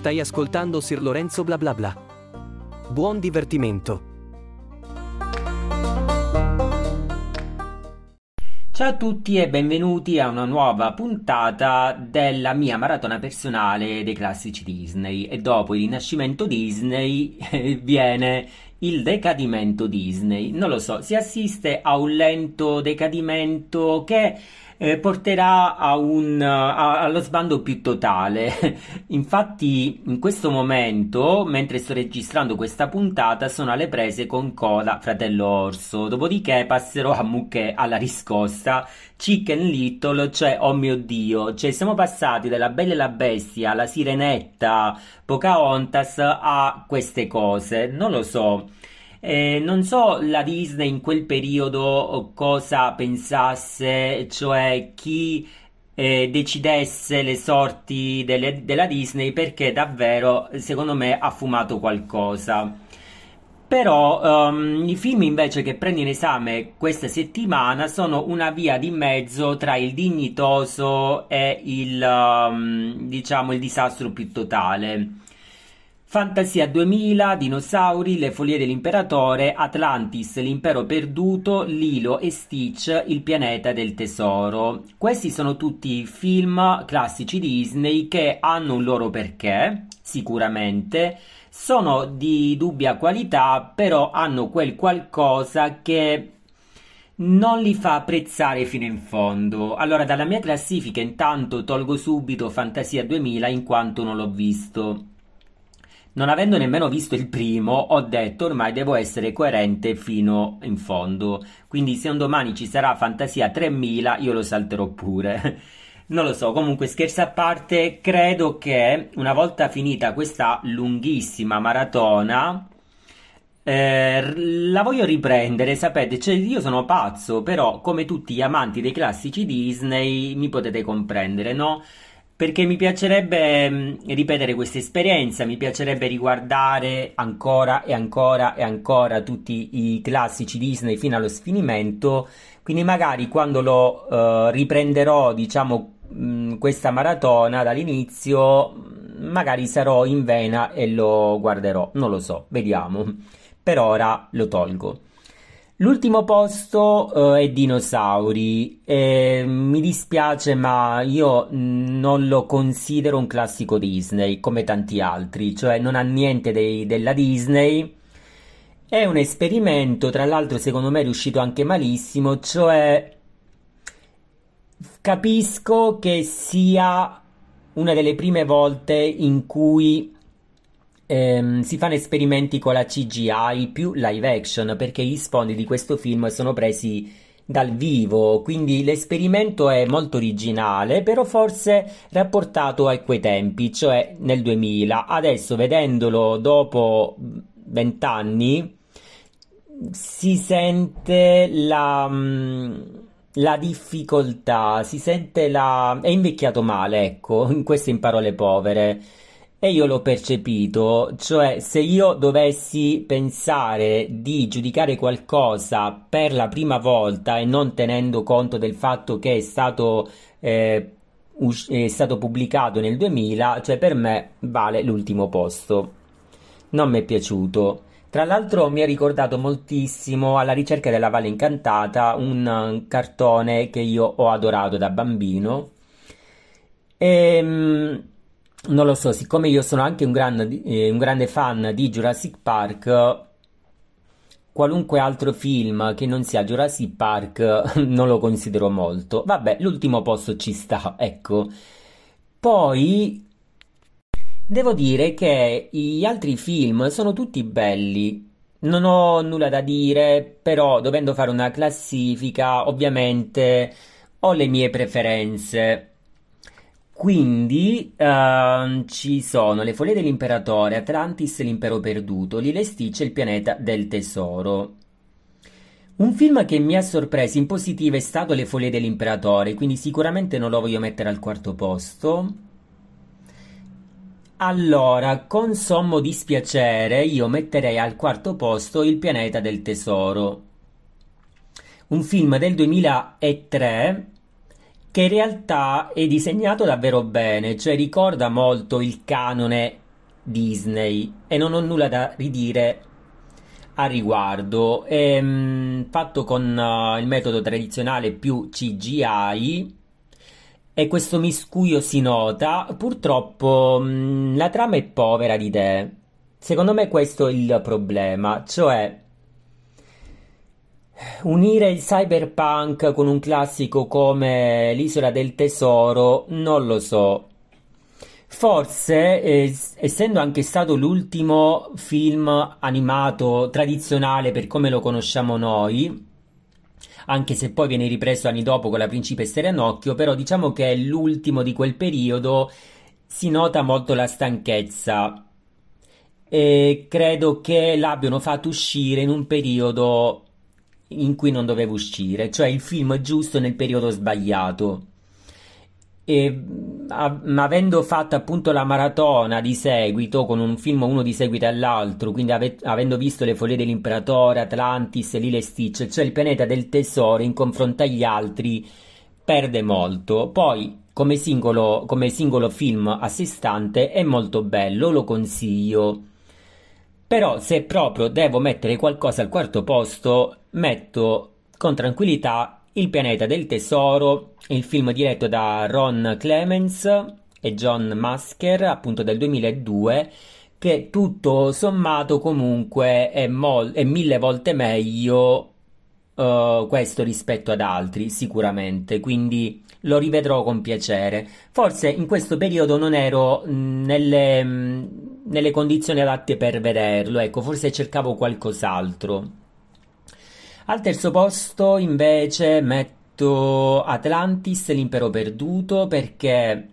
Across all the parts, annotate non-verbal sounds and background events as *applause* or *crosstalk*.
Stai ascoltando Sir Lorenzo bla bla bla. Buon divertimento. Ciao a tutti e benvenuti a una nuova puntata della mia maratona personale dei classici Disney. E dopo il rinascimento Disney viene il decadimento Disney. Non lo so, si assiste a un lento decadimento che eh, porterà a un, a, allo sbando più totale. *laughs* Infatti, in questo momento, mentre sto registrando questa puntata, sono alle prese con Coda, fratello orso. Dopodiché passerò a Mucche alla riscossa. Chicken Little, cioè, oh mio dio, cioè siamo passati dalla Bella e la Bestia alla Sirenetta, Pocahontas a queste cose. Non lo so. Eh, non so la Disney in quel periodo cosa pensasse, cioè chi eh, decidesse le sorti delle, della Disney perché davvero secondo me ha fumato qualcosa. Però um, i film invece che prendo in esame questa settimana sono una via di mezzo tra il dignitoso e il, um, diciamo, il disastro più totale. Fantasia 2000, Dinosauri, Le follie dell'imperatore, Atlantis, l'impero perduto, Lilo e Stitch, il pianeta del tesoro. Questi sono tutti film classici Disney che hanno un loro perché, sicuramente. Sono di dubbia qualità, però hanno quel qualcosa che non li fa apprezzare fino in fondo. Allora, dalla mia classifica intanto tolgo subito Fantasia 2000 in quanto non l'ho visto. Non avendo nemmeno visto il primo, ho detto ormai devo essere coerente fino in fondo. Quindi se un domani ci sarà Fantasia 3000, io lo salterò pure. *laughs* Non lo so, comunque scherzi a parte, credo che una volta finita questa lunghissima maratona, eh, la voglio riprendere, sapete, cioè io sono pazzo, però come tutti gli amanti dei classici Disney mi potete comprendere, no? Perché mi piacerebbe mm, ripetere questa esperienza, mi piacerebbe riguardare ancora e ancora e ancora tutti i classici Disney fino allo sfinimento, quindi magari quando lo uh, riprenderò, diciamo, mh, mm, questa maratona dall'inizio, mm, magari sarò in vena e lo guarderò, non lo so, vediamo. Per ora lo tolgo. L'ultimo posto uh, è Dinosauri. E mi dispiace, ma io non lo considero un classico Disney come tanti altri, cioè non ha niente dei, della Disney. È un esperimento, tra l'altro, secondo me è riuscito anche malissimo, cioè capisco che sia una delle prime volte in cui ehm, si fanno esperimenti con la CGI più live action perché gli sfondi di questo film sono presi dal vivo, quindi l'esperimento è molto originale, però forse rapportato a quei tempi, cioè nel 2000. Adesso vedendolo dopo vent'anni si sente la, mm, la difficoltà, si sente la... è invecchiato male, ecco, *laughs* questo in parole povere. E io l'ho percepito, cioè se io dovessi pensare di giudicare qualcosa per la prima volta e non tenendo conto del fatto che è stato, eh, us- è stato pubblicato nel 2000, cioè per me vale l'ultimo posto. Non mi è piaciuto. Tra l'altro mi ha ricordato moltissimo alla ricerca della Valle Incantata, un cartone che io ho adorato da bambino. E, ehm, non lo so, siccome io sono anche un, gran, eh, un grande fan di Jurassic Park, qualunque altro film che non sia Jurassic Park *laughs* non lo considero molto. Vabbè, l'ultimo posto ci sta, ecco. Poi devo dire che gli altri film sono tutti belli. Non ho nulla da dire, però dovendo fare una classifica, ovviamente ho le mie preferenze. Quindi uh, ci sono Le follie dell'imperatore, Atlantis l'impero perduto, Lilo e il pianeta del tesoro. Un film che mi ha sorpreso in positivo è stato Le follie dell'imperatore, quindi sicuramente non lo voglio mettere al quarto posto. Allora, con sommo dispiacere, io metterei al quarto posto Il pianeta del tesoro. Un film del 2003 che in realtà è disegnato davvero bene, cioè ricorda molto il canone Disney e non ho nulla da ridire a riguardo. È ehm, fatto con uh, il metodo tradizionale più CGI e questo miscuglio si nota. Purtroppo mm, la trama è povera di te. Secondo me questo è il problema, cioè unire il cyberpunk con un classico come l'Isola del Tesoro, non lo so. Forse, eh, essendo anche stato l'ultimo film animato tradizionale per come lo conosciamo noi, anche se poi viene ripreso anni dopo con la principessa Ranocchio, però diciamo che è l'ultimo di quel periodo, si nota molto la stanchezza e credo che l'abbiano fatto uscire in un periodo in cui non doveva uscire, cioè il film giusto nel periodo sbagliato e avendo fatto appunto la maratona di seguito con un film uno di seguito all'altro, quindi ave- avendo visto le follie dell'imperatore, Atlantis, Lilo e Stitch, cioè il pianeta del tesoro in confronto agli altri, perde molto. Poi come singolo, come singolo film a sé stante è molto bello, lo consiglio. Però se proprio devo mettere qualcosa al quarto posto, metto con tranquillità il pianeta del tesoro, il film diretto da Ron Clemens e John Masker, appunto del 2002, che tutto sommato comunque è, mol- è mille volte meglio uh, questo rispetto ad altri, sicuramente, quindi lo rivedrò con piacere. Forse in questo periodo non ero nelle, nelle condizioni adatte per vederlo, ecco, forse cercavo qualcos'altro. Al terzo posto invece metto Atlantis, l'impero perduto, perché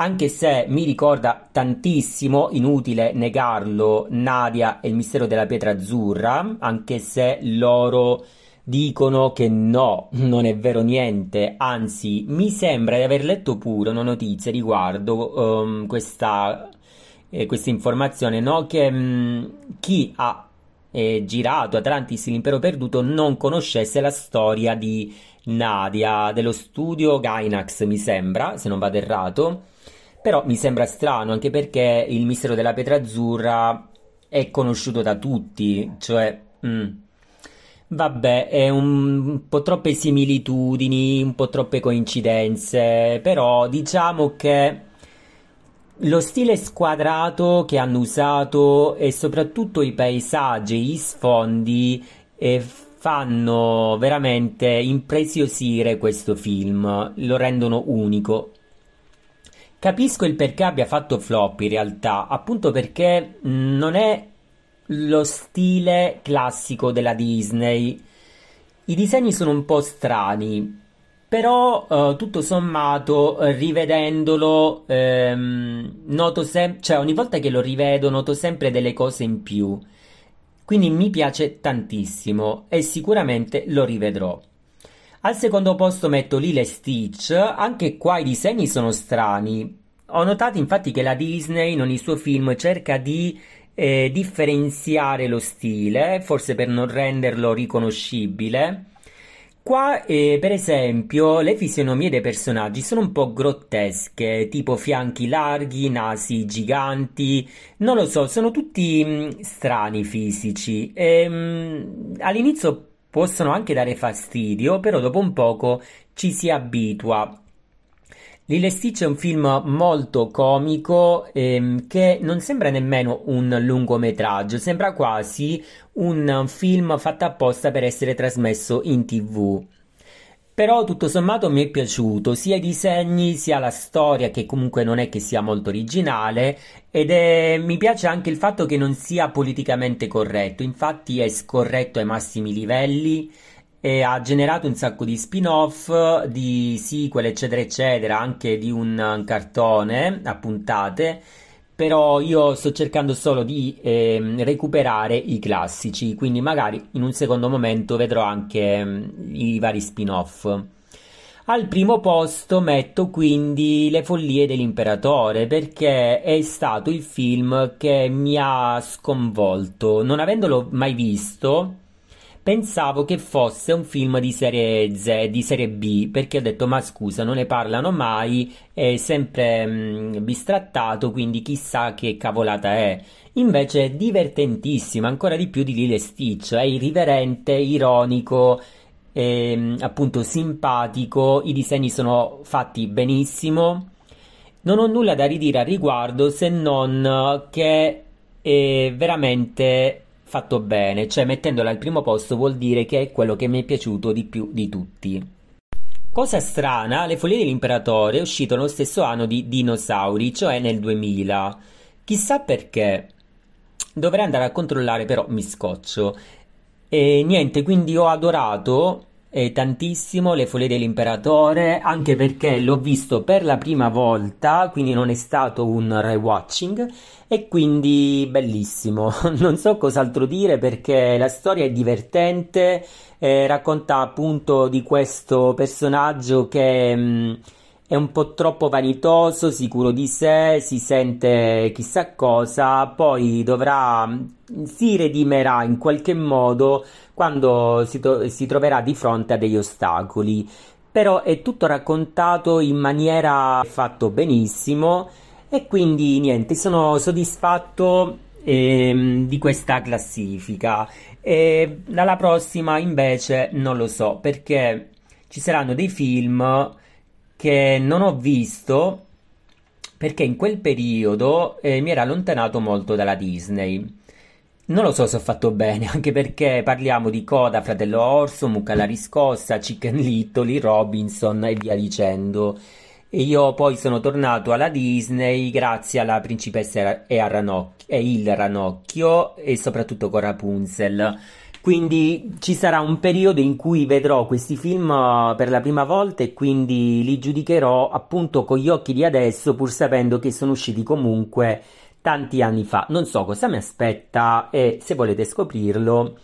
anche se mi ricorda tantissimo, inutile negarlo, Nadia e il mistero della pietra azzurra, anche se loro dicono che no, non è vero niente, anzi mi sembra di aver letto pure una notizia riguardo um, questa, eh, questa informazione, no? che um, chi ha eh, girato Atlantis l'impero perduto non conoscesse la storia di Nadia dello studio Gainax mi sembra se non vado errato però mi sembra strano anche perché il mistero della pietra azzurra è conosciuto da tutti cioè mm, Vabbè, è un po' troppe similitudini, un po' troppe coincidenze, però diciamo che lo stile squadrato che hanno usato e soprattutto i paesaggi, gli sfondi eh, fanno veramente impreziosire questo film, lo rendono unico. Capisco il perché abbia fatto flop in realtà, appunto perché non è lo stile classico della Disney. I disegni sono un po' strani, però uh, tutto sommato, rivedendolo, ehm, noto sempre, cioè ogni volta che lo rivedo noto sempre delle cose in più. Quindi mi piace tantissimo e sicuramente lo rivedrò. Al secondo posto metto Lilo e Stitch, anche qua i disegni sono strani. Ho notato infatti che la Disney in ogni suo film cerca di eh, differenziare lo stile, forse per non renderlo riconoscibile Qua, eh, per esempio, le fisionomie dei personaggi sono un po' grottesche, tipo fianchi larghi, nasi giganti, non lo so, sono tutti mh, mm, strani fisici. E, mh, all'inizio possono anche dare fastidio, però dopo un poco ci si abitua. Lilo Stitch è un film molto comico ehm, che non sembra nemmeno un lungometraggio, sembra quasi un film fatto apposta per essere trasmesso in tv. Però tutto sommato mi è piaciuto sia i disegni sia la storia che comunque non è che sia molto originale ed è, mi piace anche il fatto che non sia politicamente corretto, infatti è scorretto ai massimi livelli e ha generato un sacco di spin-off, di sequel, eccetera, eccetera, anche di un cartone a puntate. Però io sto cercando solo di eh, recuperare i classici, quindi magari in un secondo momento vedrò anche eh, i vari spin-off. Al primo posto metto quindi Le follie dell'imperatore perché è stato il film che mi ha sconvolto. Non avendolo mai visto, pensavo che fosse un film di serie Z, di serie B, perché ho detto ma scusa, non ne parlano mai, è sempre mh, mm, bistrattato, quindi chissà che cavolata è. Invece è divertentissimo, ancora di più di Lille Stitch, è irriverente, ironico, è, appunto simpatico, i disegni sono fatti benissimo. Non ho nulla da ridire al riguardo se non che è veramente fatto bene, cioè mettendola al primo posto vuol dire che è quello che mi è piaciuto di più di tutti. Cosa strana, Le Follie dell'Imperatore è uscito nello stesso anno di Dinosauri, cioè nel 2000. Chissà perché. Dovrei andare a controllare, però mi scoccio. E niente, quindi ho adorato eh, tantissimo Le Follie dell'Imperatore, anche perché l'ho visto per la prima volta, quindi non è stato un rewatching e quindi bellissimo. *laughs* Non so cos'altro dire perché la storia è divertente, eh, racconta appunto di questo personaggio che mh, mm, è un po' troppo vanitoso, sicuro di sé, si sente chissà cosa, poi dovrà mm, si redimerà in qualche modo quando si, to- si troverà di fronte a degli ostacoli. Però è tutto raccontato in maniera fatto benissimo e quindi niente, sono soddisfatto ehm, di questa classifica. E dalla prossima invece non lo so perché ci saranno dei film che non ho visto perché in quel periodo eh, mi era allontanato molto dalla Disney. Non lo so se ho fatto bene, *laughs* anche perché parliamo di Coda, Fratello Orso, Mucca la riscossa, Chicken Little, Robinson e via dicendo. E io poi sono tornato alla Disney grazie alla Principessa e, Ranocchio, e il Ranocchio e soprattutto con Rapunzel. Quindi ci sarà un periodo in cui vedrò questi film uh, per la prima volta e quindi li giudicherò appunto con gli occhi di adesso, pur sapendo che sono usciti comunque tanti anni fa. Non so cosa mi aspetta e se volete scoprirlo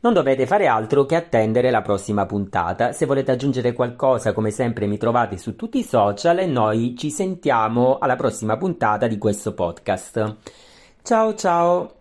non dovete fare altro che attendere la prossima puntata. Se volete aggiungere qualcosa, come sempre mi trovate su tutti i social e noi ci sentiamo alla prossima puntata di questo podcast. Ciao ciao!